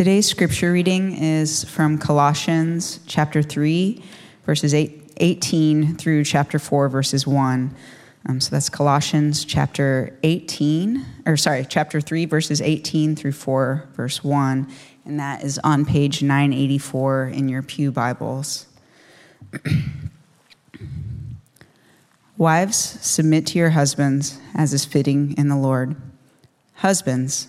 Today's scripture reading is from Colossians chapter 3, verses 8, 18 through chapter 4, verses 1. Um, so that's Colossians chapter 18, or sorry, chapter 3, verses 18 through 4, verse 1. And that is on page 984 in your Pew Bibles. Wives, submit to your husbands as is fitting in the Lord. Husbands,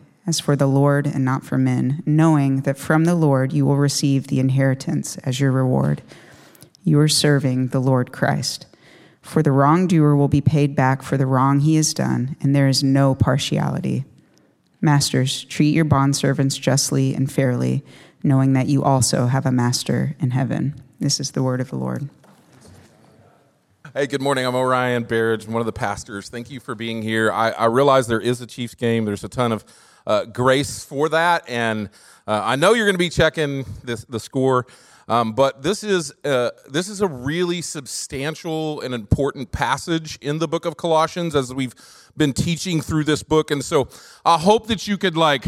as for the Lord and not for men, knowing that from the Lord you will receive the inheritance as your reward. You are serving the Lord Christ. For the wrongdoer will be paid back for the wrong he has done, and there is no partiality. Masters, treat your bondservants justly and fairly, knowing that you also have a master in heaven. This is the word of the Lord. Hey, good morning. I'm Orion Berridge, one of the pastors. Thank you for being here. I, I realize there is a Chiefs game. There's a ton of uh, grace for that, and uh, I know you're going to be checking this, the score. Um, but this is uh, this is a really substantial and important passage in the book of Colossians as we've been teaching through this book, and so I hope that you could like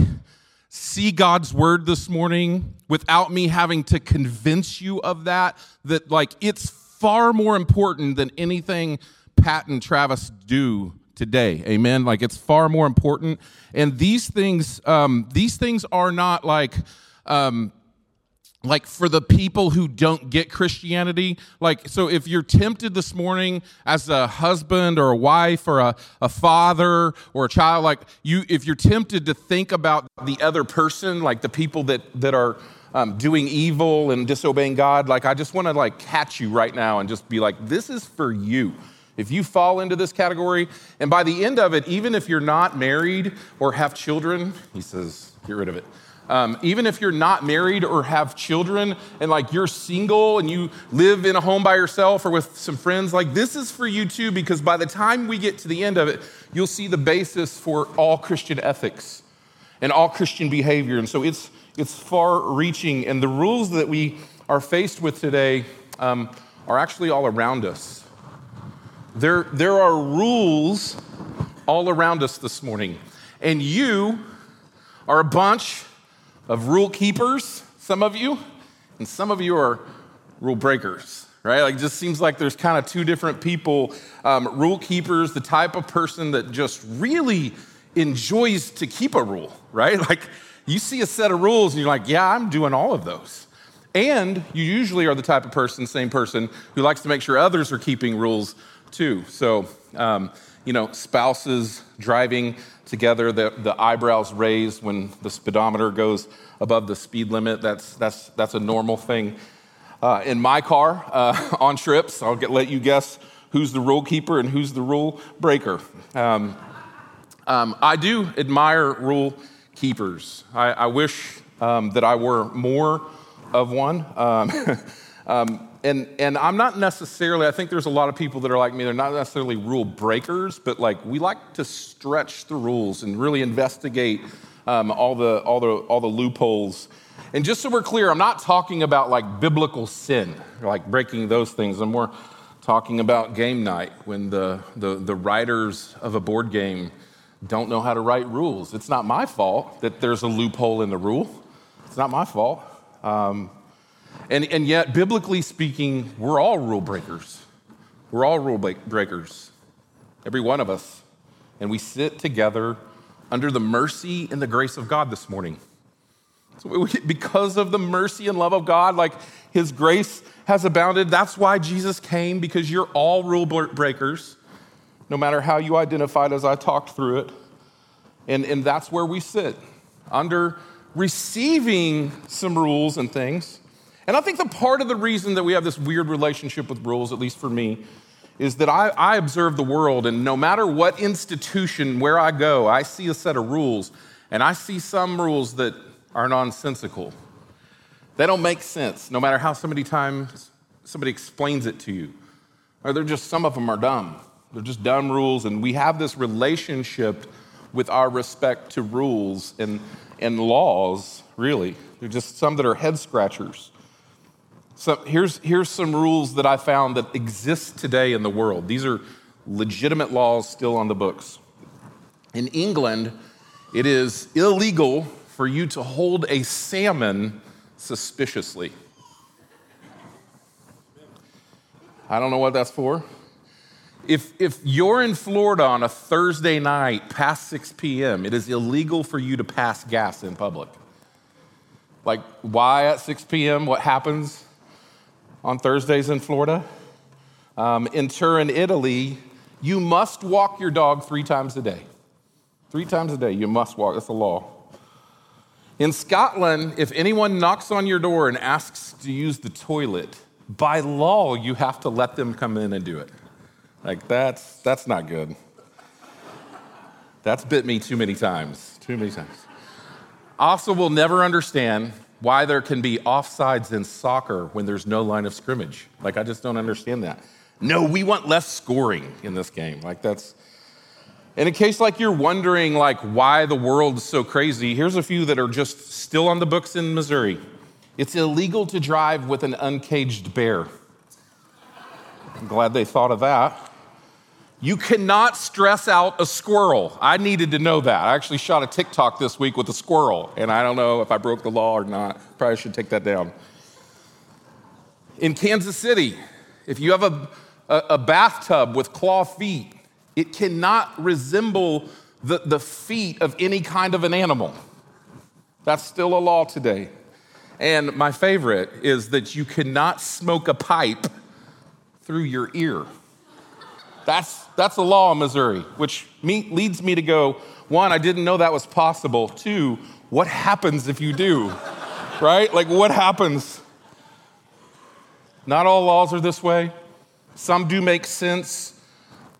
see God's word this morning without me having to convince you of that. That like it's far more important than anything Pat and Travis do today. Amen. Like it's far more important, and these things um, these things are not like. Um, like for the people who don't get Christianity, like, so if you're tempted this morning as a husband or a wife or a, a father or a child, like you, if you're tempted to think about the other person, like the people that, that are um, doing evil and disobeying God, like I just want to like catch you right now and just be like, this is for you. If you fall into this category, and by the end of it, even if you're not married or have children, he says, get rid of it. Um, even if you're not married or have children and like you're single and you live in a home by yourself or with some friends, like this is for you too, because by the time we get to the end of it, you'll see the basis for all Christian ethics and all Christian behavior. And so it's, it's far reaching. And the rules that we are faced with today um, are actually all around us. There, there are rules all around us this morning. And you are a bunch of rule keepers, some of you, and some of you are rule breakers, right? Like, just seems like there's kind of two different people. Um, rule keepers, the type of person that just really enjoys to keep a rule, right? Like, you see a set of rules and you're like, yeah, I'm doing all of those. And you usually are the type of person, same person, who likes to make sure others are keeping rules too. So, um, you know, spouses driving together, the, the eyebrows raised when the speedometer goes above the speed limit. That's, that's, that's a normal thing. Uh, in my car uh, on trips, I'll get, let you guess who's the rule keeper and who's the rule breaker. Um, um, I do admire rule keepers. I, I wish um, that I were more of one. And, and I'm not necessarily, I think there's a lot of people that are like me, they're not necessarily rule breakers, but like we like to stretch the rules and really investigate um, all, the, all, the, all the loopholes. And just so we're clear, I'm not talking about like biblical sin, like breaking those things. I'm more talking about game night when the, the, the writers of a board game don't know how to write rules. It's not my fault that there's a loophole in the rule. It's not my fault. Um, and, and yet, biblically speaking, we're all rule breakers. We're all rule breakers, every one of us. And we sit together under the mercy and the grace of God this morning. So we, because of the mercy and love of God, like His grace has abounded, that's why Jesus came, because you're all rule breakers, no matter how you identified as I talked through it. And, and that's where we sit, under receiving some rules and things and I think the part of the reason that we have this weird relationship with rules, at least for me, is that I, I, observe the world, and no matter what institution where I go, I see a set of rules, and I see some rules that are nonsensical. They don't make sense, no matter how many times somebody explains it to you. Or they're just, some of them are dumb. They're just dumb rules, and we have this relationship with our respect to rules and, and laws, really. They're just some that are head scratchers. So here's, here's some rules that I found that exist today in the world. These are legitimate laws still on the books. In England, it is illegal for you to hold a salmon suspiciously. I don't know what that's for. If, if you're in Florida on a Thursday night past 6 p.m., it is illegal for you to pass gas in public. Like, why at 6 p.m.? What happens on Thursdays in Florida? Um, in Turin, Italy, you must walk your dog three times a day. Three times a day, you must walk. That's the law. In Scotland, if anyone knocks on your door and asks to use the toilet, by law, you have to let them come in and do it. Like, that's, that's not good. That's bit me too many times. Too many times. Also, will never understand why there can be offsides in soccer when there's no line of scrimmage. Like, I just don't understand that. No, we want less scoring in this game. Like, that's. In a case like you're wondering, like, why the world's so crazy, here's a few that are just still on the books in Missouri. It's illegal to drive with an uncaged bear. I'm glad they thought of that. You cannot stress out a squirrel. I needed to know that. I actually shot a TikTok this week with a squirrel, and I don't know if I broke the law or not. Probably should take that down. In Kansas City, if you have a, a, a bathtub with claw feet, it cannot resemble the, the feet of any kind of an animal. That's still a law today. And my favorite is that you cannot smoke a pipe through your ear. That's, that's the law in Missouri, which me, leads me to go one, I didn't know that was possible. Two, what happens if you do? right? Like, what happens? Not all laws are this way. Some do make sense,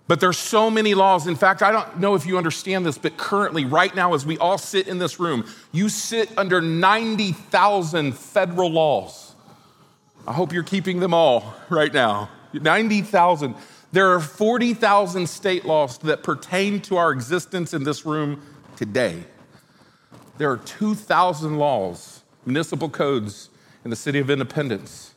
but there's so many laws. In fact, I don't know if you understand this, but currently, right now, as we all sit in this room, you sit under 90,000 federal laws. I hope you're keeping them all right now. 90,000. There are 40,000 state laws that pertain to our existence in this room today. There are 2,000 laws, municipal codes in the city of Independence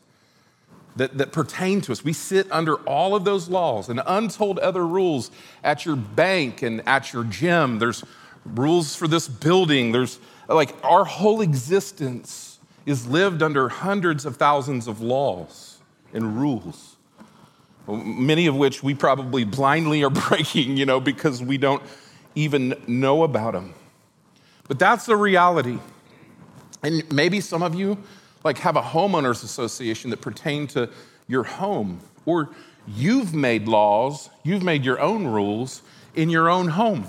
that, that pertain to us. We sit under all of those laws and untold other rules at your bank and at your gym. There's rules for this building. There's like our whole existence is lived under hundreds of thousands of laws and rules many of which we probably blindly are breaking, you know, because we don't even know about them. But that's the reality. And maybe some of you like have a homeowners association that pertain to your home or you've made laws, you've made your own rules in your own home.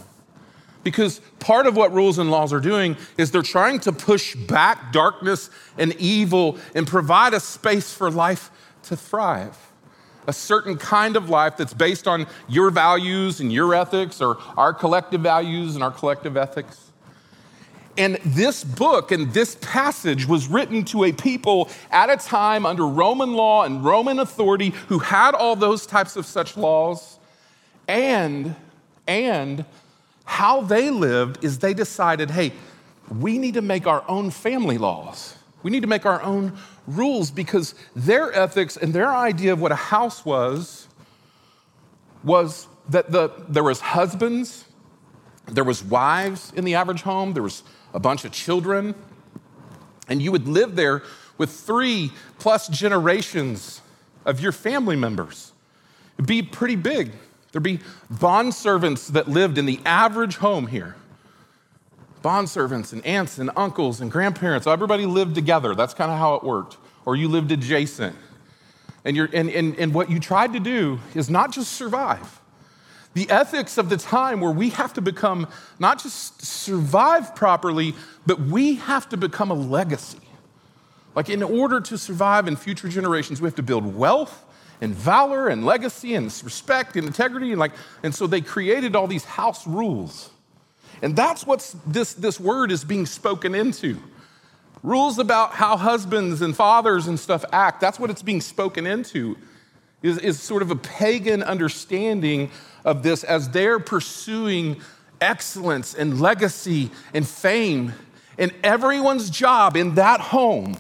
Because part of what rules and laws are doing is they're trying to push back darkness and evil and provide a space for life to thrive a certain kind of life that's based on your values and your ethics or our collective values and our collective ethics. And this book and this passage was written to a people at a time under Roman law and Roman authority who had all those types of such laws. And, and how they lived is they decided, hey, we need to make our own family laws. We need to make our own rules because their ethics and their idea of what a house was was that the, there was husbands, there was wives in the average home, there was a bunch of children, and you would live there with three plus generations of your family members. It'd be pretty big. There'd be bond servants that lived in the average home here bondservants and aunts and uncles and grandparents. Everybody lived together. That's kind of how it worked. Or you lived adjacent. And, you're, and, and, and what you tried to do is not just survive. The ethics of the time where we have to become, not just survive properly, but we have to become a legacy. Like, in order to survive in future generations, we have to build wealth and valor and legacy and respect and integrity. And, like, and so they created all these house rules and that's what this, this word is being spoken into. rules about how husbands and fathers and stuff act. That's what it's being spoken into, is, is sort of a pagan understanding of this as they're pursuing excellence and legacy and fame. And everyone's job in that home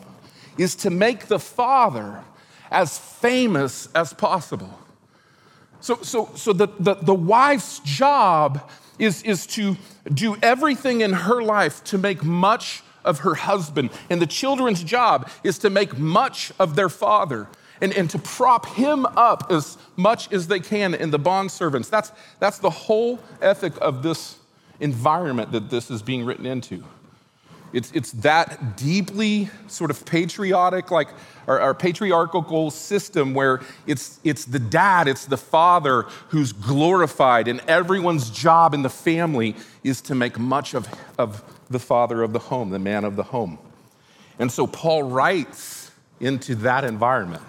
is to make the father as famous as possible. So, so, so the, the, the wife's job is, is to do everything in her life to make much of her husband. And the children's job is to make much of their father and, and to prop him up as much as they can in the bond servants. That's, that's the whole ethic of this environment that this is being written into. It's, it's that deeply sort of patriotic, like our, our, patriarchal system where it's, it's the dad, it's the father who's glorified, and everyone's job in the family is to make much of, of the father of the home, the man of the home. And so Paul writes into that environment.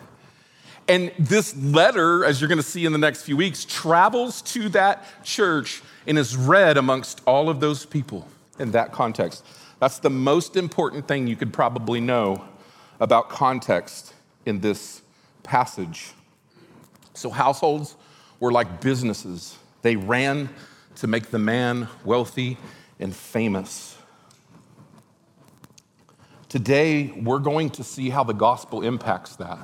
And this letter, as you're going to see in the next few weeks, travels to that church and is read amongst all of those people in that context. That's the most important thing you could probably know about context in this passage. So, households were like businesses, they ran to make the man wealthy and famous. Today, we're going to see how the gospel impacts that.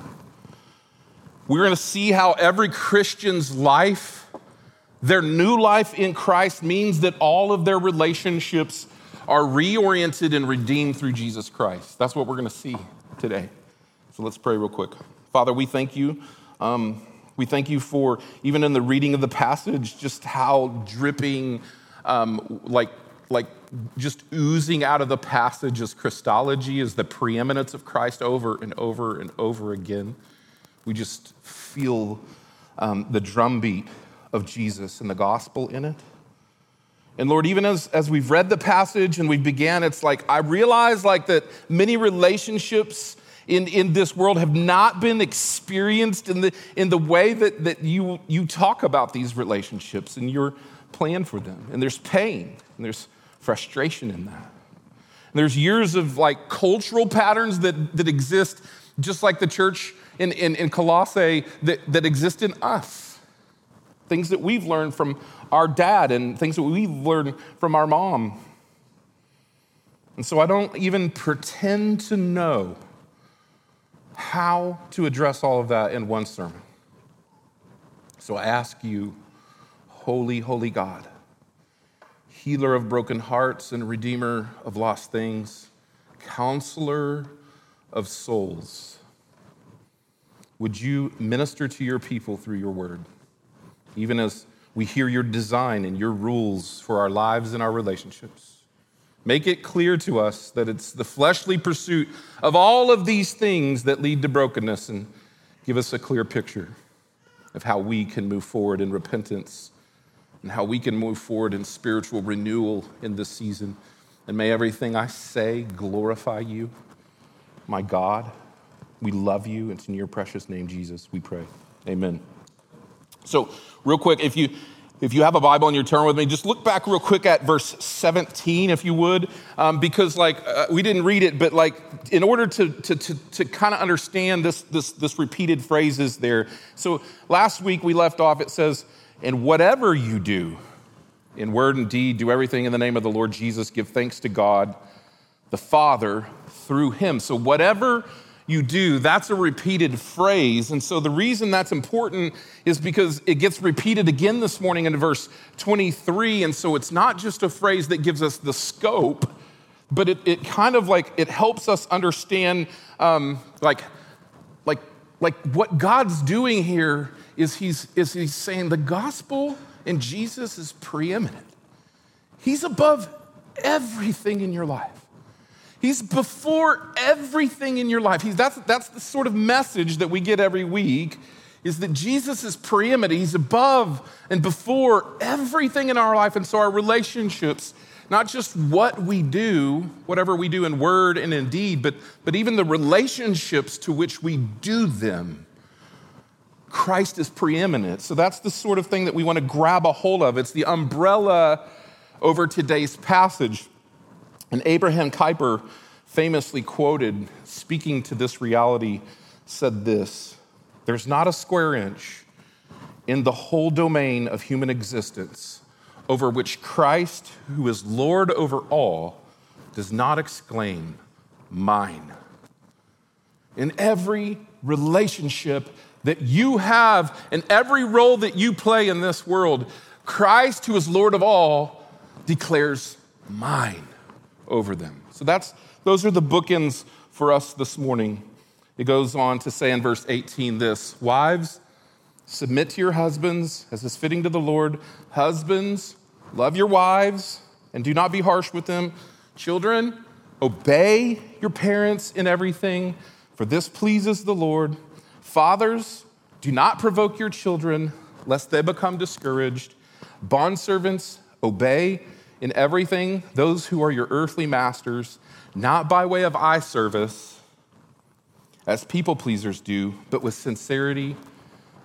We're going to see how every Christian's life, their new life in Christ, means that all of their relationships are reoriented and redeemed through Jesus Christ. That's what we're going to see today. So let's pray real quick. Father, we thank you. Um, we thank you for, even in the reading of the passage, just how dripping, um, like, like just oozing out of the passage is Christology, is the preeminence of Christ over and over and over again. We just feel um, the drumbeat of Jesus and the gospel in it. And Lord, even as, as we've read the passage and we began, it's like I realize like that many relationships in, in this world have not been experienced in the, in the way that, that you, you talk about these relationships and your plan for them. And there's pain and there's frustration in that. And there's years of like cultural patterns that, that exist, just like the church in, in, in Colossae, that, that exist in us. Things that we've learned from our dad and things that we've learned from our mom. And so I don't even pretend to know how to address all of that in one sermon. So I ask you, holy, holy God, healer of broken hearts and redeemer of lost things, counselor of souls, would you minister to your people through your word, even as we hear your design and your rules for our lives and our relationships. Make it clear to us that it's the fleshly pursuit of all of these things that lead to brokenness and give us a clear picture of how we can move forward in repentance and how we can move forward in spiritual renewal in this season. And may everything I say glorify you, my God. We love you. It's in your precious name, Jesus, we pray. Amen. So, real quick, if you if you have a Bible and you turn with me, just look back real quick at verse 17, if you would, um, because like uh, we didn't read it, but like in order to to to, to kind of understand this this this repeated phrases there. So last week we left off. It says, "And whatever you do, in word and deed, do everything in the name of the Lord Jesus. Give thanks to God, the Father, through Him." So whatever you do. That's a repeated phrase. And so the reason that's important is because it gets repeated again this morning in verse 23. And so it's not just a phrase that gives us the scope, but it, it kind of like it helps us understand um, like, like, like what God's doing here is he's, is he's saying the gospel in Jesus is preeminent. He's above everything in your life. He's before everything in your life. He's, that's, that's the sort of message that we get every week is that Jesus is preeminent. He's above and before everything in our life. And so our relationships, not just what we do, whatever we do in word and in deed, but, but even the relationships to which we do them, Christ is preeminent. So that's the sort of thing that we want to grab a hold of. It's the umbrella over today's passage. And Abraham Kuyper famously quoted, speaking to this reality, said this There's not a square inch in the whole domain of human existence over which Christ, who is Lord over all, does not exclaim, Mine. In every relationship that you have, in every role that you play in this world, Christ, who is Lord of all, declares, Mine over them. So that's, those are the bookends for us this morning. It goes on to say in verse 18 this Wives, submit to your husbands as is fitting to the Lord. Husbands, love your wives and do not be harsh with them. Children, obey your parents in everything, for this pleases the Lord. Fathers, do not provoke your children, lest they become discouraged. Bondservants, obey in everything those who are your earthly masters, not by way of eye service, as people pleasers do, but with sincerity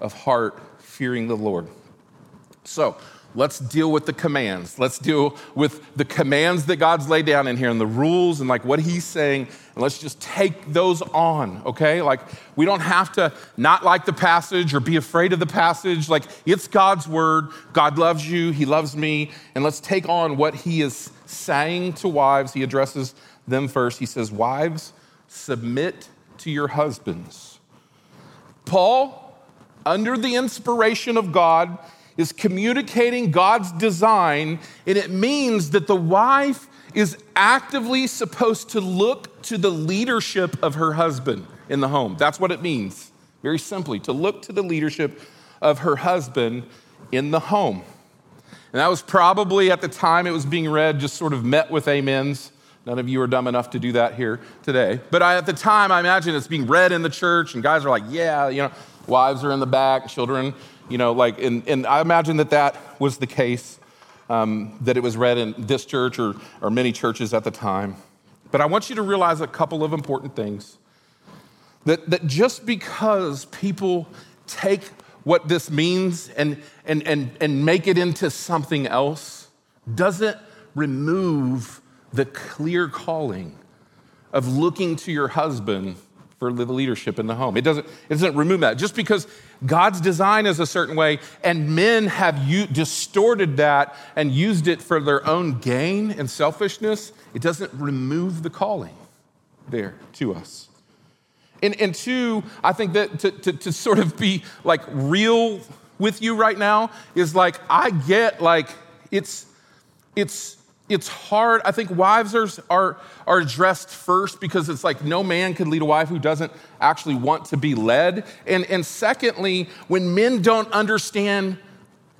of heart, fearing the Lord. So, Let's deal with the commands. Let's deal with the commands that God's laid down in here and the rules and like what he's saying. And let's just take those on, okay? Like we don't have to not like the passage or be afraid of the passage. Like it's God's word. God loves you. He loves me. And let's take on what he is saying to wives. He addresses them first. He says, Wives, submit to your husbands. Paul, under the inspiration of God, is communicating God's design, and it means that the wife is actively supposed to look to the leadership of her husband in the home. That's what it means, very simply, to look to the leadership of her husband in the home. And that was probably at the time it was being read, just sort of met with amens. None of you are dumb enough to do that here today. But I, at the time, I imagine it's being read in the church, and guys are like, yeah, you know, wives are in the back, children you know, like, and, and I imagine that that was the case, um, that it was read in this church or, or many churches at the time. But I want you to realize a couple of important things. That, that just because people take what this means and, and, and, and make it into something else doesn't remove the clear calling of looking to your husband for the leadership in the home. It doesn't, it doesn't remove that. Just because God's design is a certain way and men have u- distorted that and used it for their own gain and selfishness, it doesn't remove the calling there to us. And, and two, I think that to, to, to sort of be like real with you right now is like, I get like, it's, it's, it's hard. I think wives are, are, are addressed first because it's like no man can lead a wife who doesn't actually want to be led. And, and secondly, when men don't understand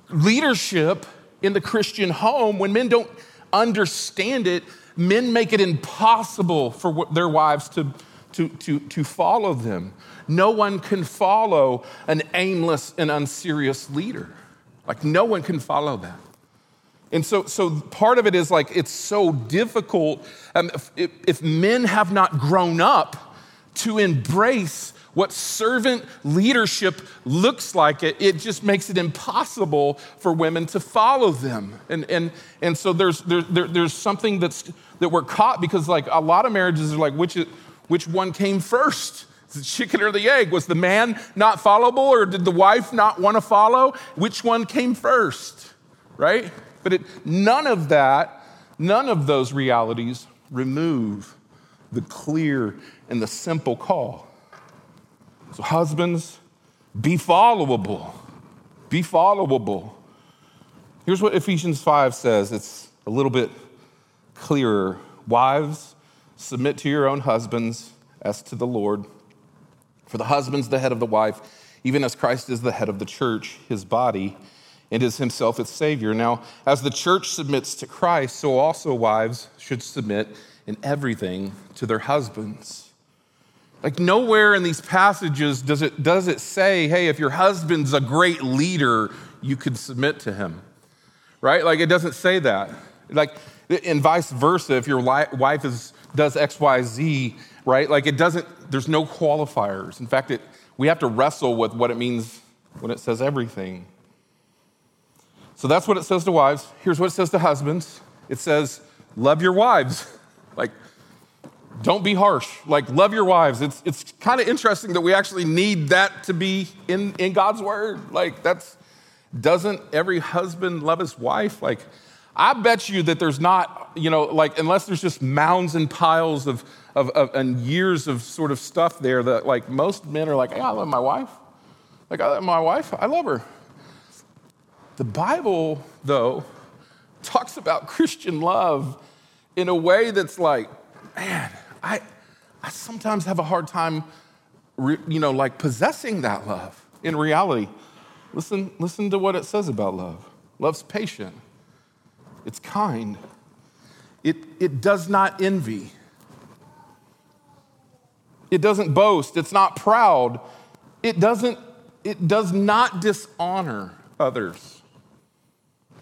leadership in the Christian home, when men don't understand it, men make it impossible for their wives to, to, to, to follow them. No one can follow an aimless and unserious leader. Like, no one can follow that. And so, so part of it is like it's so difficult. Um, if, if men have not grown up to embrace what servant leadership looks like, it, it just makes it impossible for women to follow them. And, and, and so there's, there, there, there's something that's, that we're caught because like a lot of marriages are like, which, which one came first? the chicken or the egg? Was the man not followable or did the wife not want to follow? Which one came first, right? But it, none of that, none of those realities remove the clear and the simple call. So, husbands, be followable. Be followable. Here's what Ephesians 5 says it's a little bit clearer. Wives, submit to your own husbands as to the Lord. For the husband's the head of the wife, even as Christ is the head of the church, his body and is himself its Savior. Now, as the church submits to Christ, so also wives should submit in everything to their husbands. Like nowhere in these passages does it, does it say, hey, if your husband's a great leader, you could submit to him. Right? Like it doesn't say that. Like, and vice versa, if your wife is, does X, Y, Z, right? Like it doesn't, there's no qualifiers. In fact, it, we have to wrestle with what it means when it says everything. So that's what it says to wives. Here's what it says to husbands it says, Love your wives. Like, don't be harsh. Like, love your wives. It's, it's kind of interesting that we actually need that to be in, in God's word. Like, that's, doesn't every husband love his wife? Like, I bet you that there's not, you know, like, unless there's just mounds and piles of, of, of and years of sort of stuff there that, like, most men are like, hey, I love my wife. Like, I love my wife. I love her. The Bible, though, talks about Christian love in a way that's like, man, I, I sometimes have a hard time, you know, like possessing that love in reality. Listen, listen to what it says about love. Love's patient. It's kind. It, it does not envy. It doesn't boast. It's not proud. It doesn't, it does not dishonor others.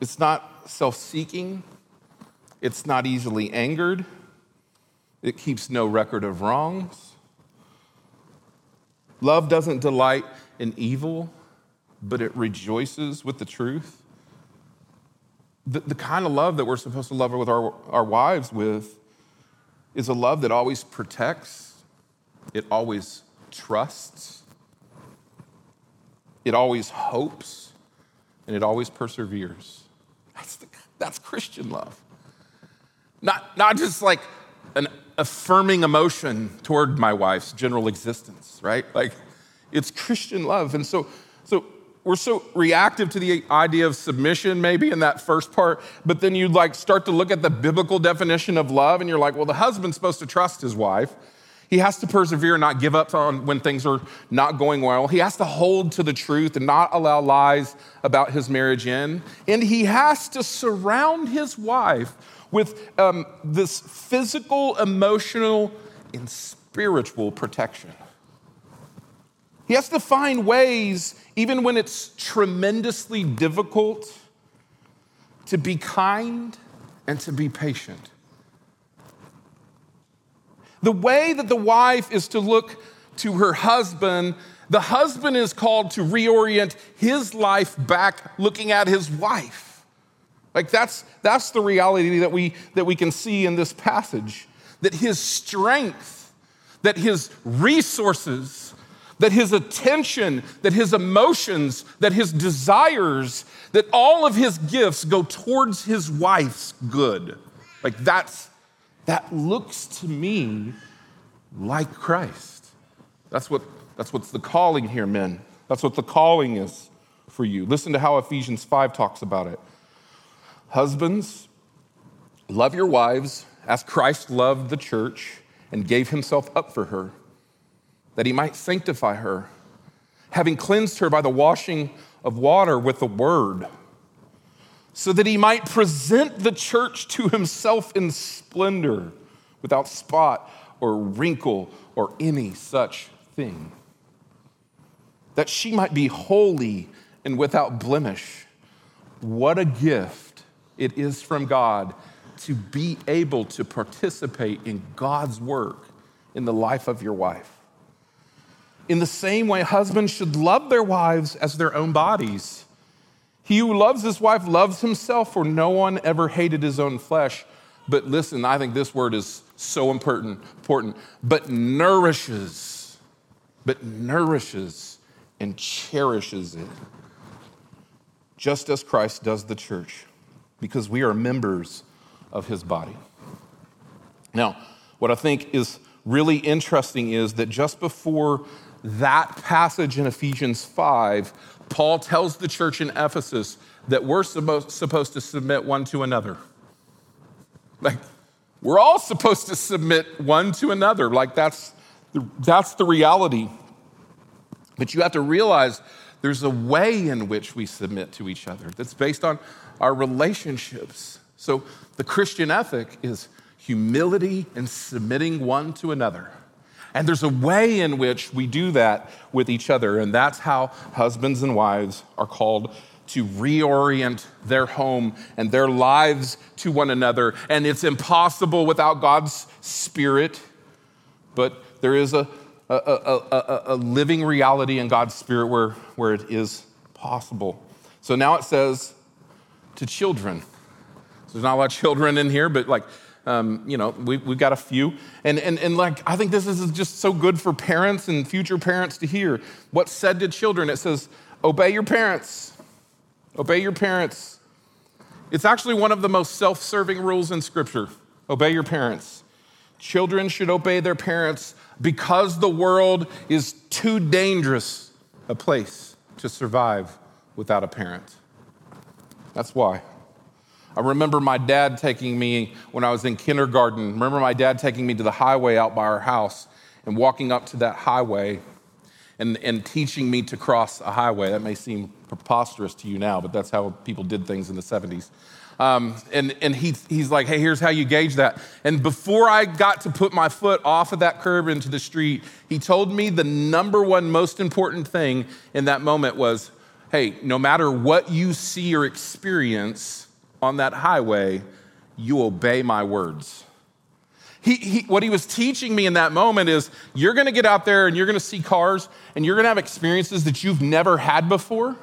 It's not self seeking. It's not easily angered. It keeps no record of wrongs. Love doesn't delight in evil, but it rejoices with the truth. The, the kind of love that we're supposed to love with our, our wives with is a love that always protects, it always trusts, it always hopes, and it always perseveres. That's, the, that's Christian love. Not, not just like an affirming emotion toward my wife's general existence, right? Like it's Christian love. And so, so we're so reactive to the idea of submission maybe in that first part, but then you'd like start to look at the biblical definition of love and you're like, well, the husband's supposed to trust his wife. He has to persevere and not give up on when things are not going well. He has to hold to the truth and not allow lies about his marriage in. And he has to surround his wife with um, this physical, emotional, and spiritual protection. He has to find ways, even when it's tremendously difficult, to be kind and to be patient. The way that the wife is to look to her husband, the husband is called to reorient his life back looking at his wife. Like that's, that's the reality that we, that we can see in this passage. That his strength, that his resources, that his attention, that his emotions, that his desires, that all of his gifts go towards his wife's good. Like that's, that looks to me like Christ. That's what, that's what's the calling here, men. That's what the calling is for you. Listen to how Ephesians 5 talks about it. Husbands, love your wives as Christ loved the church and gave himself up for her, that he might sanctify her, having cleansed her by the washing of water with the word, so that he might present the church to himself in splendor, without spot or wrinkle or any such thing, that she might be holy and without blemish. What a gift! it is from God to be able to participate in God's work in the life of your wife. In the same way, husbands should love their wives as their own bodies. He who loves his wife loves himself, for no one ever hated his own flesh. But listen, I think this word is so important, important. But nourishes, but nourishes and cherishes it, just as Christ does the church because we are members of his body. Now, what I think is really interesting is that just before that passage in Ephesians 5, Paul tells the church in Ephesus that we're supposed to submit one to another. Like, we're all supposed to submit one to another. Like, that's the, that's the reality. But you have to realize there's a way in which we submit to each other that's based on our relationships. So the Christian ethic is humility and submitting one to another. And there's a way in which we do that with each other, and that's how husbands and wives are called to reorient their home and their lives to one another. And it's impossible without God's Spirit, but there is a, a, a, a, living reality in God's Spirit where, where it is possible. So now it says to children. So there's not a lot of children in here, but like Um, you know, we, we've got a few. And, and, and like, I think this is just so good for parents and future parents to hear. What's said to children? It says, obey your parents. Obey your parents. It's actually one of the most self serving rules in Scripture. Obey your parents. Children should obey their parents because the world is too dangerous a place to survive without a parent. That's why. I remember my dad taking me when I was in kindergarten. Remember my dad taking me to the highway out by our house and walking up to that highway and, and teaching me to cross a highway. That may seem preposterous to you now, but that's how people did things in the 70s. Um, and and he, he's like, hey, here's how you gauge that. And before I got to put my foot off of that curb into the street, he told me the number one most important thing in that moment was, hey, no matter what you see or experience on that highway, you obey my words. He, he, what he was teaching me in that moment is you're going to get out there and you're going to see cars and you're going to have experiences that you've never had before.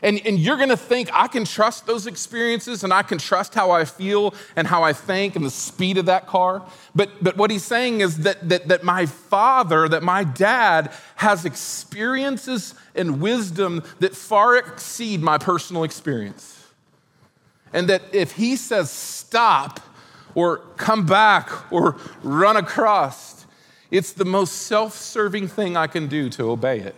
And, and you're going to think, I can trust those experiences and I can trust how I feel and how I think and the speed of that car. But, but what he's saying is that, that, that my father, that my dad has experiences and wisdom that far exceed my personal experience. And that if he says stop or come back or run across, it's the most self serving thing I can do to obey it.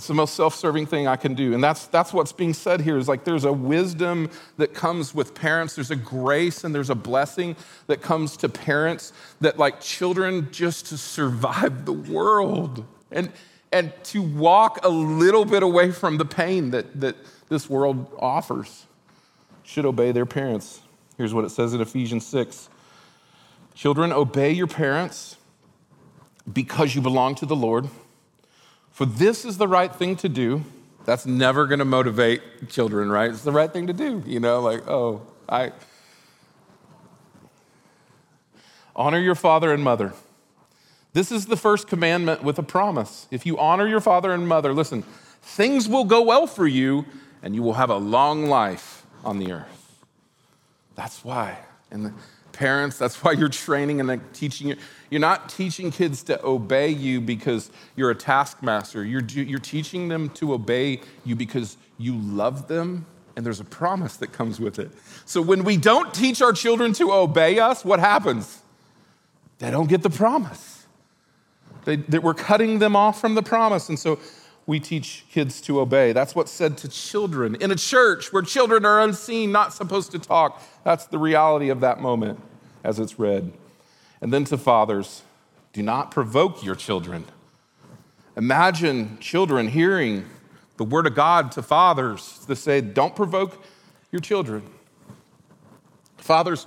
It's the most self serving thing I can do. And that's, that's what's being said here is like there's a wisdom that comes with parents, there's a grace and there's a blessing that comes to parents that, like children, just to survive the world and, and to walk a little bit away from the pain that, that this world offers should obey their parents. Here's what it says in Ephesians 6 Children, obey your parents because you belong to the Lord. For this is the right thing to do. That's never going to motivate children, right? It's the right thing to do. You know, like, oh, I. Honor your father and mother. This is the first commandment with a promise. If you honor your father and mother, listen, things will go well for you and you will have a long life on the earth. That's why. And the parents, that's why you're training and teaching. You're not teaching kids to obey you because you're a taskmaster. You're, you're teaching them to obey you because you love them and there's a promise that comes with it. So when we don't teach our children to obey us, what happens? They don't get the promise. They, they, we're cutting them off from the promise. And so we teach kids to obey. That's what's said to children. In a church where children are unseen, not supposed to talk, that's the reality of that moment as it's read. And then to fathers, do not provoke your children. Imagine children hearing the word of God to fathers to say, don't provoke your children. Fathers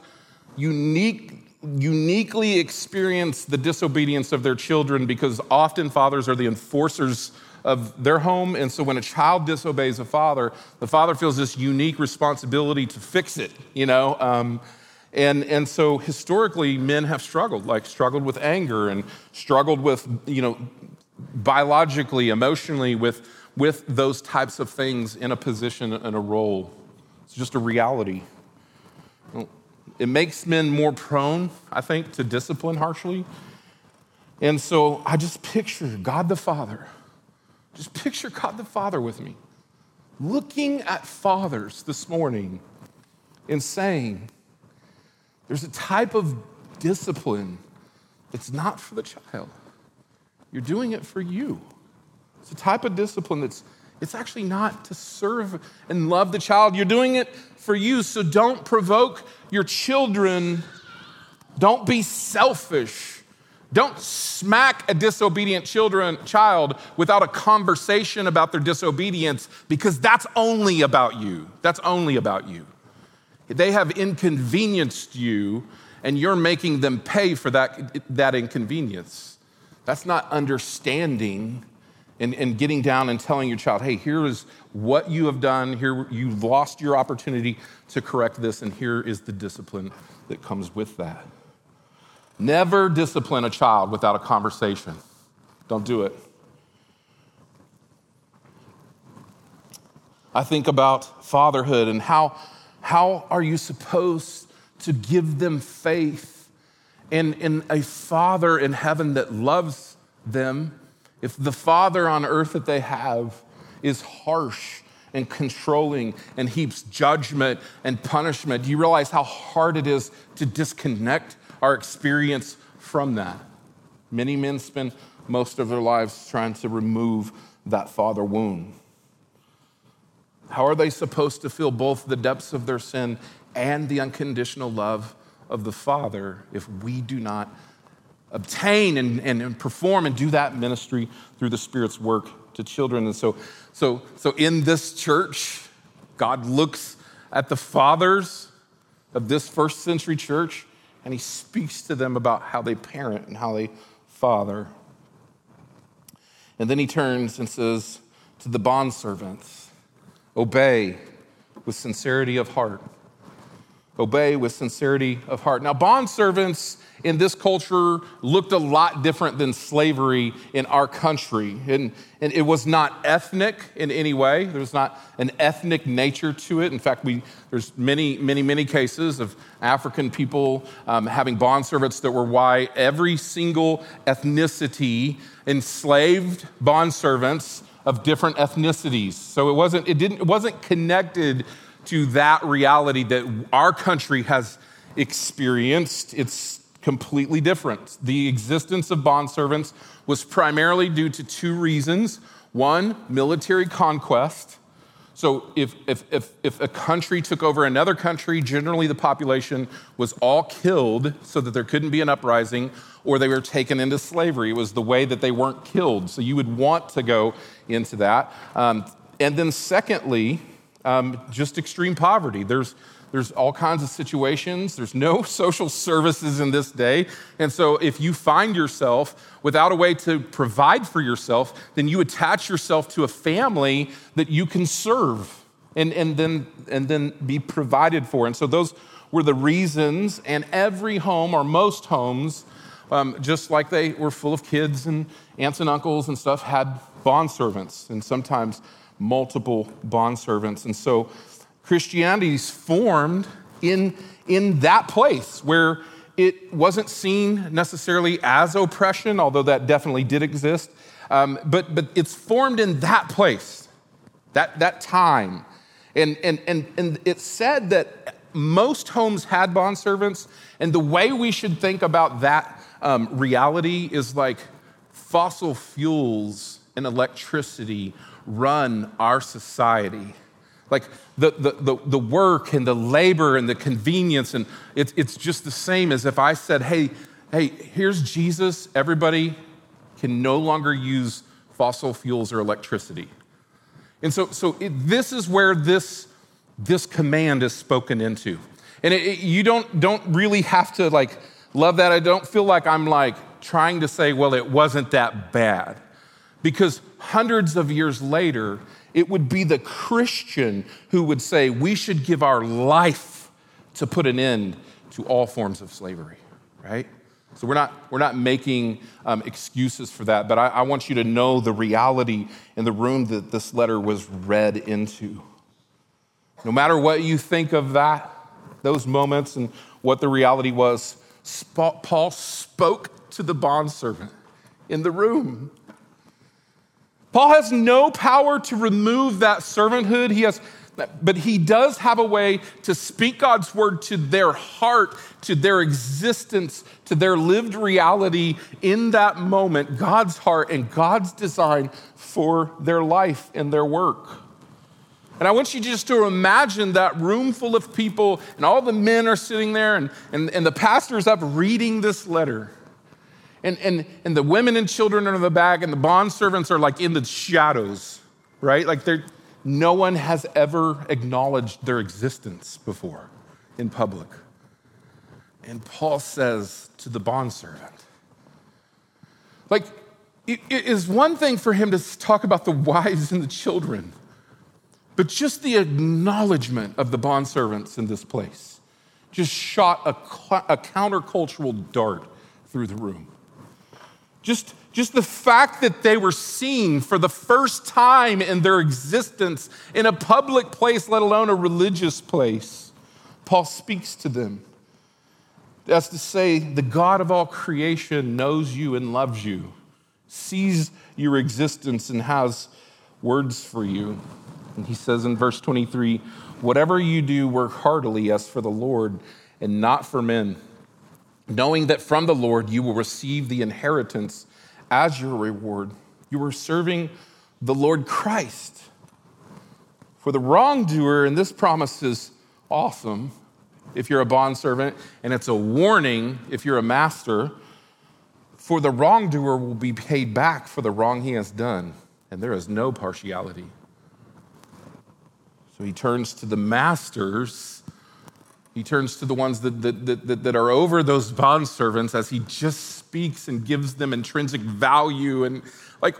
unique, uniquely experience the disobedience of their children because often fathers are the enforcers of their home. And so when a child disobeys a father, the father feels this unique responsibility to fix it, you know? Um, and, and so historically, men have struggled, like struggled with anger and struggled with, you know, biologically, emotionally, with, with those types of things in a position and a role. It's just a reality. It makes men more prone, I think, to discipline harshly. And so I just picture God the Father just picture God the Father with me, looking at fathers this morning and saying, there's a type of discipline that's not for the child. You're doing it for you. It's a type of discipline that's it's actually not to serve and love the child. You're doing it for you. So don't provoke your children. Don't be selfish don't smack a disobedient children, child without a conversation about their disobedience because that's only about you. That's only about you. They have inconvenienced you and you're making them pay for that, that inconvenience. That's not understanding and, and getting down and telling your child, hey, here is what you have done. Here, you've lost your opportunity to correct this, and here is the discipline that comes with that. Never discipline a child without a conversation. Don't do it. I think about fatherhood and how, how are you supposed to give them faith in, in a Father in heaven that loves them, if the Father on earth that they have is harsh and controlling and heaps judgment and punishment, do you realize how hard it is to disconnect our experience from that? Many men spend most of their lives trying to remove that father wound. How are they supposed to feel both the depths of their sin and the unconditional love of the Father if we do not obtain and, and, and, perform and do that ministry through the Spirit's work to children? And so, so, so in this church, God looks at the fathers of this first century church and he speaks to them about how they parent and how they father. And then he turns and says to the bondservants, Obey with sincerity of heart. Obey with sincerity of heart. Now, bondservants in this culture looked a lot different than slavery in our country. And, and it was not ethnic in any way. There was not an ethnic nature to it. In fact, we, there's many, many, many cases of African people um, having bondservants that were why every single ethnicity enslaved bond servants of different ethnicities. So it wasn't, it didn't, it wasn't connected to that reality that our country has experienced. It's completely different. The existence of bondservants was primarily due to two reasons. One, military conquest. So, if, if, if, if, a country took over another country, generally the population was all killed so that there couldn't be an uprising, or they were taken into slavery. It was the way that they weren't killed. So, you would want to go into that. Um, and then, secondly, um, just extreme poverty. There's, there's all kinds of situations. There's no social services in this day. And so, if you find yourself without a way to provide for yourself, then you attach yourself to a family that you can serve and, and, then, and then be provided for. And so, those were the reasons. And every home, or most homes, um, just like they were full of kids and aunts and uncles and stuff, had bond servants and sometimes multiple bond servants. And so, Christianity is formed in, in that place where it wasn't seen necessarily as oppression, although that definitely did exist. Um, but, but it's formed in that place, that, that time. And, and, and, and it said that most homes had bond servants, and the way we should think about that um, reality is like fossil fuels and electricity run our society. Like the, the, the, the, work and the labor and the convenience, and it's, it's just the same as if I said, hey, hey, here's Jesus, everybody can no longer use fossil fuels or electricity. And so, so it, this is where this, this command is spoken into. And it, it, you don't, don't really have to like love that. I don't feel like I'm like trying to say, well, it wasn't that bad. Because hundreds of years later, it would be the Christian who would say, we should give our life to put an end to all forms of slavery, right? So we're not, we're not making um, excuses for that, but I, I want you to know the reality in the room that this letter was read into. No matter what you think of that, those moments and what the reality was, Paul spoke to the bondservant in the room. Paul has no power to remove that servanthood. He has, but he does have a way to speak God's word to their heart, to their existence, to their lived reality in that moment, God's heart and God's design for their life and their work. And I want you just to imagine that room full of people, and all the men are sitting there, and, and, and the pastor's up reading this letter and, and, and the women and children are in the back, and the bond servants are like in the shadows, right? Like they're, no one has ever acknowledged their existence before in public. And Paul says to the bond servant, like, it is one thing for him to talk about the wives and the children, but just the acknowledgement of the bond servants in this place just shot a, a countercultural dart through the room. Just, just the fact that they were seen for the first time in their existence in a public place, let alone a religious place, Paul speaks to them That's to say, the God of all creation knows you and loves you, sees your existence, and has words for you. And he says in verse 23 Whatever you do, work heartily as for the Lord and not for men, knowing that from the Lord you will receive the inheritance as your reward. You are serving the Lord Christ. For the wrongdoer, and this promise is awesome if you're a bondservant, and it's a warning if you're a master. For the wrongdoer will be paid back for the wrong he has done, and there is no partiality. So he turns to the masters. He turns to the ones that, that, that, that are over those bond servants as he just speaks and gives them intrinsic value. And like,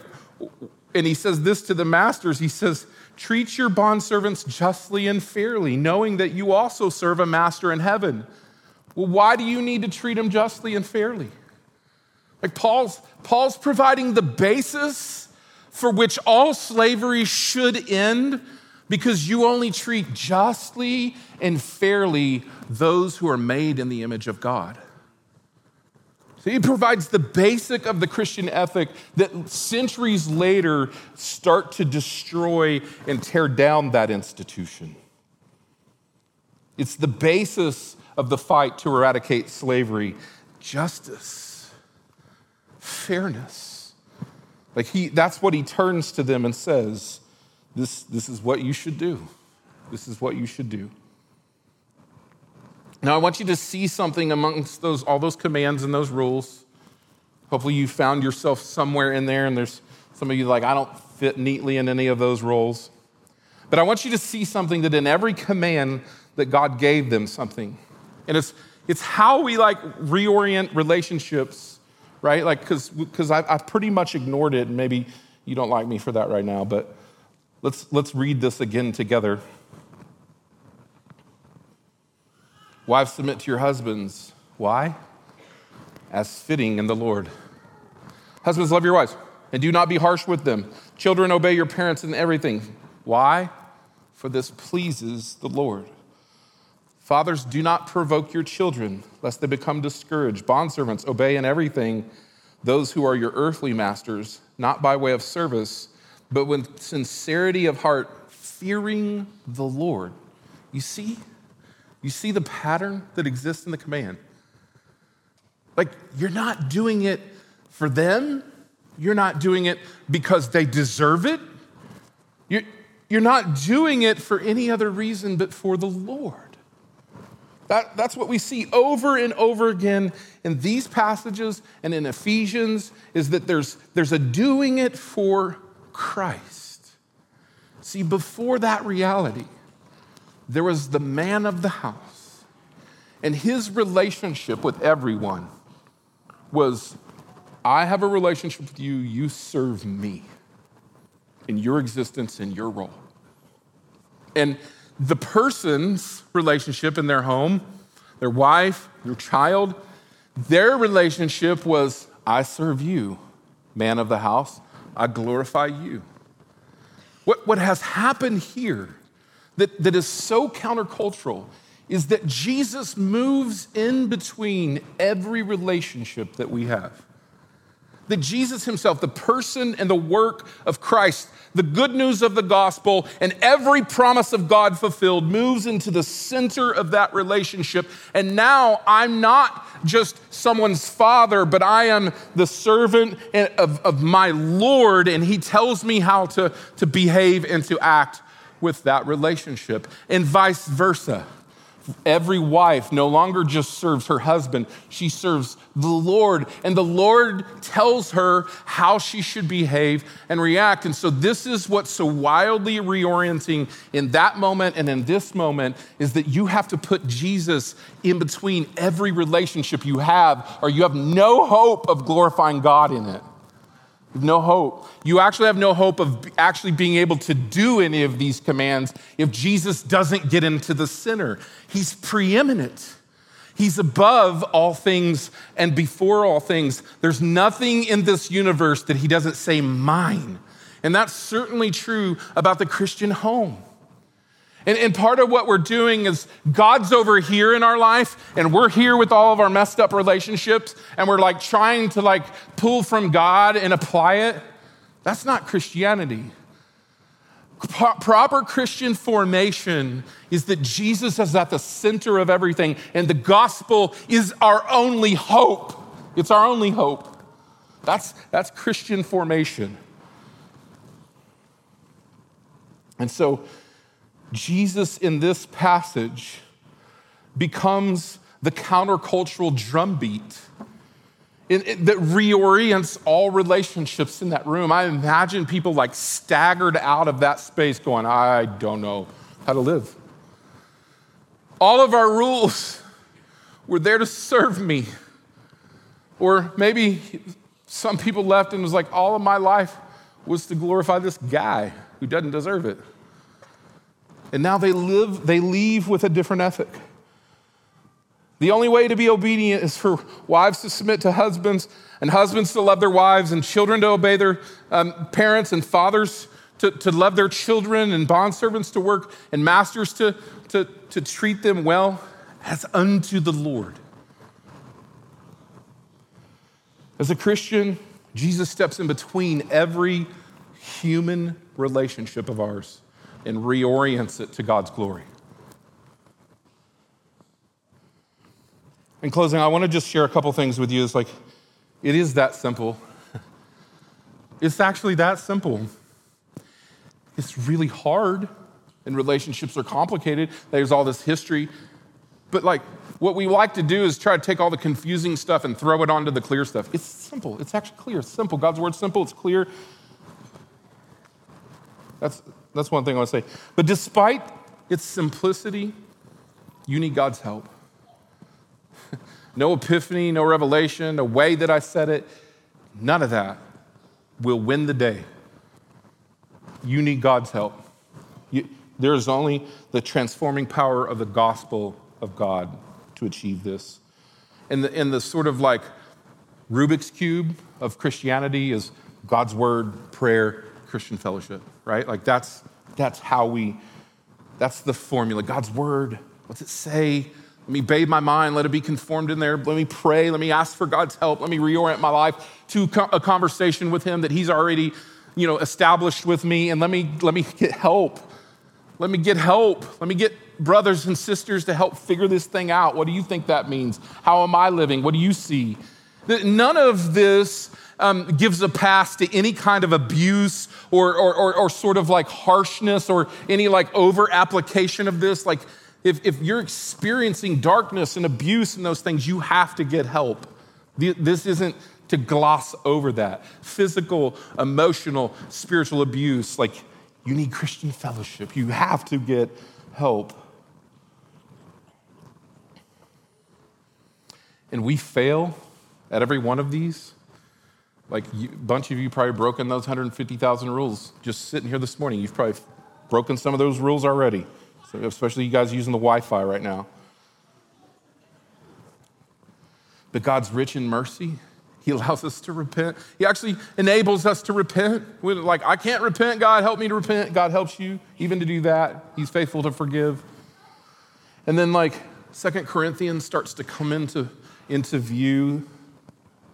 and he says this to the masters. He says, treat your bond servants justly and fairly, knowing that you also serve a master in heaven. Well, why do you need to treat them justly and fairly? Like Paul's, Paul's providing the basis for which all slavery should end because you only treat justly and fairly those who are made in the image of God. So he provides the basic of the Christian ethic that centuries later start to destroy and tear down that institution. It's the basis of the fight to eradicate slavery justice, fairness. Like he, that's what he turns to them and says this, this is what you should do. This is what you should do. Now, I want you to see something amongst those, all those commands and those rules. Hopefully, you found yourself somewhere in there, and there's some of you like, I don't fit neatly in any of those roles. But I want you to see something that in every command that God gave them something. And it's, it's how we like reorient relationships, right? Like, because I've pretty much ignored it, and maybe you don't like me for that right now, but Let's, let's read this again together. Wives, submit to your husbands. Why? As fitting in the Lord. Husbands, love your wives and do not be harsh with them. Children, obey your parents in everything. Why? For this pleases the Lord. Fathers, do not provoke your children, lest they become discouraged. Bondservants, obey in everything those who are your earthly masters, not by way of service but with sincerity of heart, fearing the Lord. You see? You see the pattern that exists in the command? Like, you're not doing it for them, you're not doing it because they deserve it. You're, you're not doing it for any other reason but for the Lord. That, that's what we see over and over again in these passages and in Ephesians is that there's, there's a doing it for Christ. See, before that reality, there was the man of the house, and his relationship with everyone was I have a relationship with you, you serve me in your existence, in your role. And the person's relationship in their home, their wife, their child, their relationship was I serve you, man of the house. I glorify you. What, what has happened here that, that is so countercultural is that Jesus moves in between every relationship that we have. That Jesus himself, the person and the work of Christ, the good news of the gospel, and every promise of God fulfilled moves into the center of that relationship. And now I'm not just someone's father, but I am the servant of, of my Lord, and he tells me how to, to behave and to act with that relationship, and vice versa. Every wife no longer just serves her husband, she serves the Lord. And the Lord tells her how she should behave and react. And so, this is what's so wildly reorienting in that moment and in this moment is that you have to put Jesus in between every relationship you have, or you have no hope of glorifying God in it no hope. You actually have no hope of actually being able to do any of these commands if Jesus doesn't get into the center. He's preeminent. He's above all things and before all things. There's nothing in this universe that he doesn't say mine. And that's certainly true about the Christian home. And, and part of what we're doing is God's over here in our life, and we're here with all of our messed up relationships, and we're like trying to like pull from God and apply it. That's not Christianity. Pro- proper Christian formation is that Jesus is at the center of everything, and the gospel is our only hope. It's our only hope. That's, that's Christian formation. And so, Jesus in this passage becomes the countercultural drumbeat that reorients all relationships in that room. I imagine people like staggered out of that space going, I don't know how to live. All of our rules were there to serve me. Or maybe some people left and was like, all of my life was to glorify this guy who doesn't deserve it. And now they live, they leave with a different ethic. The only way to be obedient is for wives to submit to husbands, and husbands to love their wives, and children to obey their um, parents, and fathers to, to love their children, and bondservants to work, and masters to, to, to treat them well as unto the Lord. As a Christian, Jesus steps in between every human relationship of ours and reorients it to God's glory. In closing, I want to just share a couple things with you. It's like, it is that simple. It's actually that simple. It's really hard, and relationships are complicated. There's all this history. But, like, what we like to do is try to take all the confusing stuff and throw it onto the clear stuff. It's simple. It's actually clear. It's simple. God's word's simple. It's clear. That's, that's one thing I want to say. But despite its simplicity, you need God's help no epiphany, no revelation, no way that I said it. None of that will win the day. You need God's help. You, there's only the transforming power of the gospel of God to achieve this. And the, and the sort of like Rubik's Cube of Christianity is God's word, prayer, Christian fellowship, right? Like that's, that's how we, that's the formula. God's word, what's it say? Let me bathe my mind. Let it be conformed in there. Let me pray. Let me ask for God's help. Let me reorient my life to a conversation with Him that He's already, you know, established with me. And let me let me get help. Let me get help. Let me get brothers and sisters to help figure this thing out. What do you think that means? How am I living? What do you see? None of this um, gives a pass to any kind of abuse or, or, or, or sort of like harshness or any like over application of this. Like if, if you're experiencing darkness and abuse and those things, you have to get help. This isn't to gloss over that. Physical, emotional, spiritual abuse, like you need Christian fellowship. You have to get help. And we fail at every one of these. Like a bunch of you probably broken those 150,000 rules just sitting here this morning. You've probably broken some of those rules already especially you guys using the Wi Fi right now. But God's rich in mercy. He allows us to repent. He actually enables us to repent. We're like, I can't repent. God, help me to repent. God helps you even to do that. He's faithful to forgive. And then, like, Second Corinthians starts to come into, into view,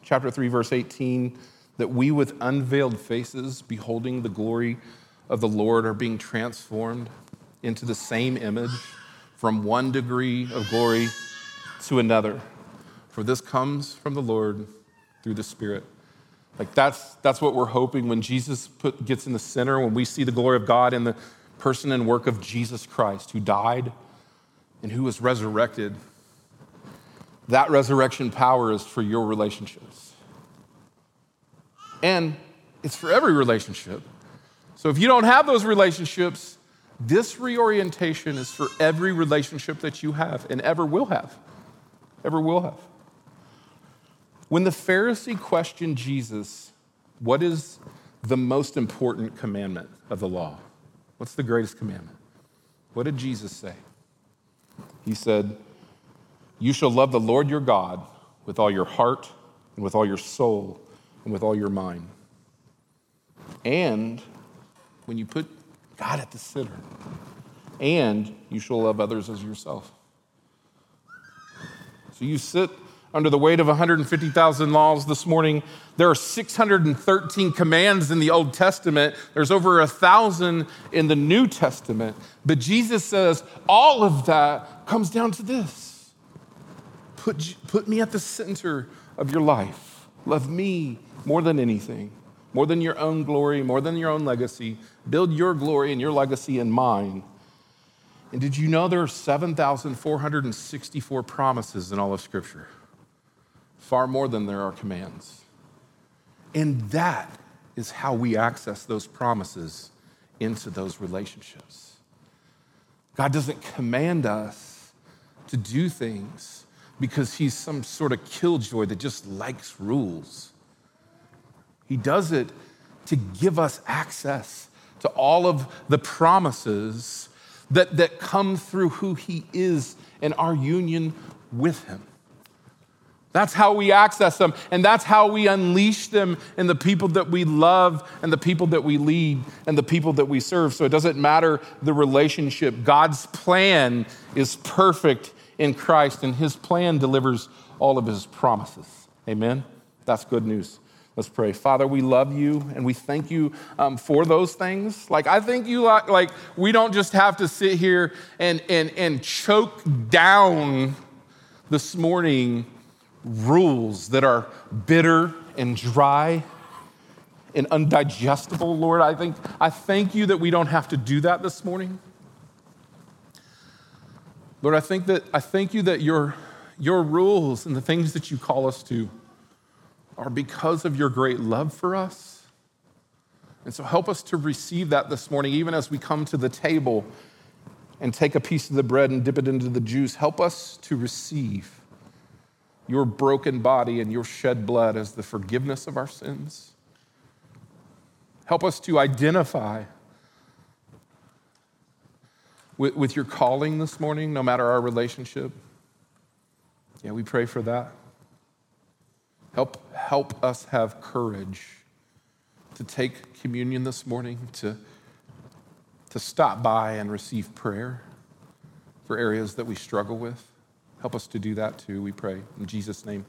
chapter 3, verse 18, that we with unveiled faces, beholding the glory of the Lord, are being transformed into the same image from one degree of glory to another. For this comes from the Lord through the Spirit. Like that's, that's what we're hoping when Jesus put, gets in the center, when we see the glory of God in the person and work of Jesus Christ, who died and who was resurrected. That resurrection power is for your relationships. And it's for every relationship. So if you don't have those relationships, this reorientation is for every relationship that you have and ever will have. Ever will have. When the Pharisee questioned Jesus, what is the most important commandment of the law? What's the greatest commandment? What did Jesus say? He said, You shall love the Lord your God with all your heart and with all your soul and with all your mind. And when you put God at the center. and you shall love others as yourself. So you sit under the weight of 150,000 laws this morning. There are 613 commands in the Old Testament. There's over a thousand in the New Testament. But Jesus says all of that comes down to this put, put me at the center of your life. Love me more than anything, more than your own glory, more than your own legacy. Build your glory and your legacy in mine. And did you know there are 7,464 promises in all of Scripture? far more than there are commands. And that is how we access those promises into those relationships. God doesn't command us to do things because he's some sort of killjoy that just likes rules. He does it to give us access to all of the promises that, that come through who he is and our union with him. That's how we access them, and that's how we unleash them in the people that we love, and the people that we lead, and the people that we serve. So it doesn't matter the relationship. God's plan is perfect in Christ, and His plan delivers all of His promises. Amen? That's good news. Let's pray. Father, we love you and we thank you um, for those things. Like, I think you like, like, we don't just have to sit here and, and, and choke down this morning rules that are bitter and dry and undigestible, Lord. I think I thank you that we don't have to do that this morning. Lord, I think that I thank you that your, your rules and the things that you call us to are because of your great love for us. And so help us to receive that this morning, even as we come to the table and take a piece of the bread and dip it into the juice. Help us to receive your broken body and your shed blood as the forgiveness of our sins. Help us to identify with, with your calling this morning, no matter our relationship. Yeah, we pray for that. Help, help us have courage to take communion this morning, to, to stop by and receive prayer for areas that we struggle with. Help us to do that too, we pray. In Jesus' name.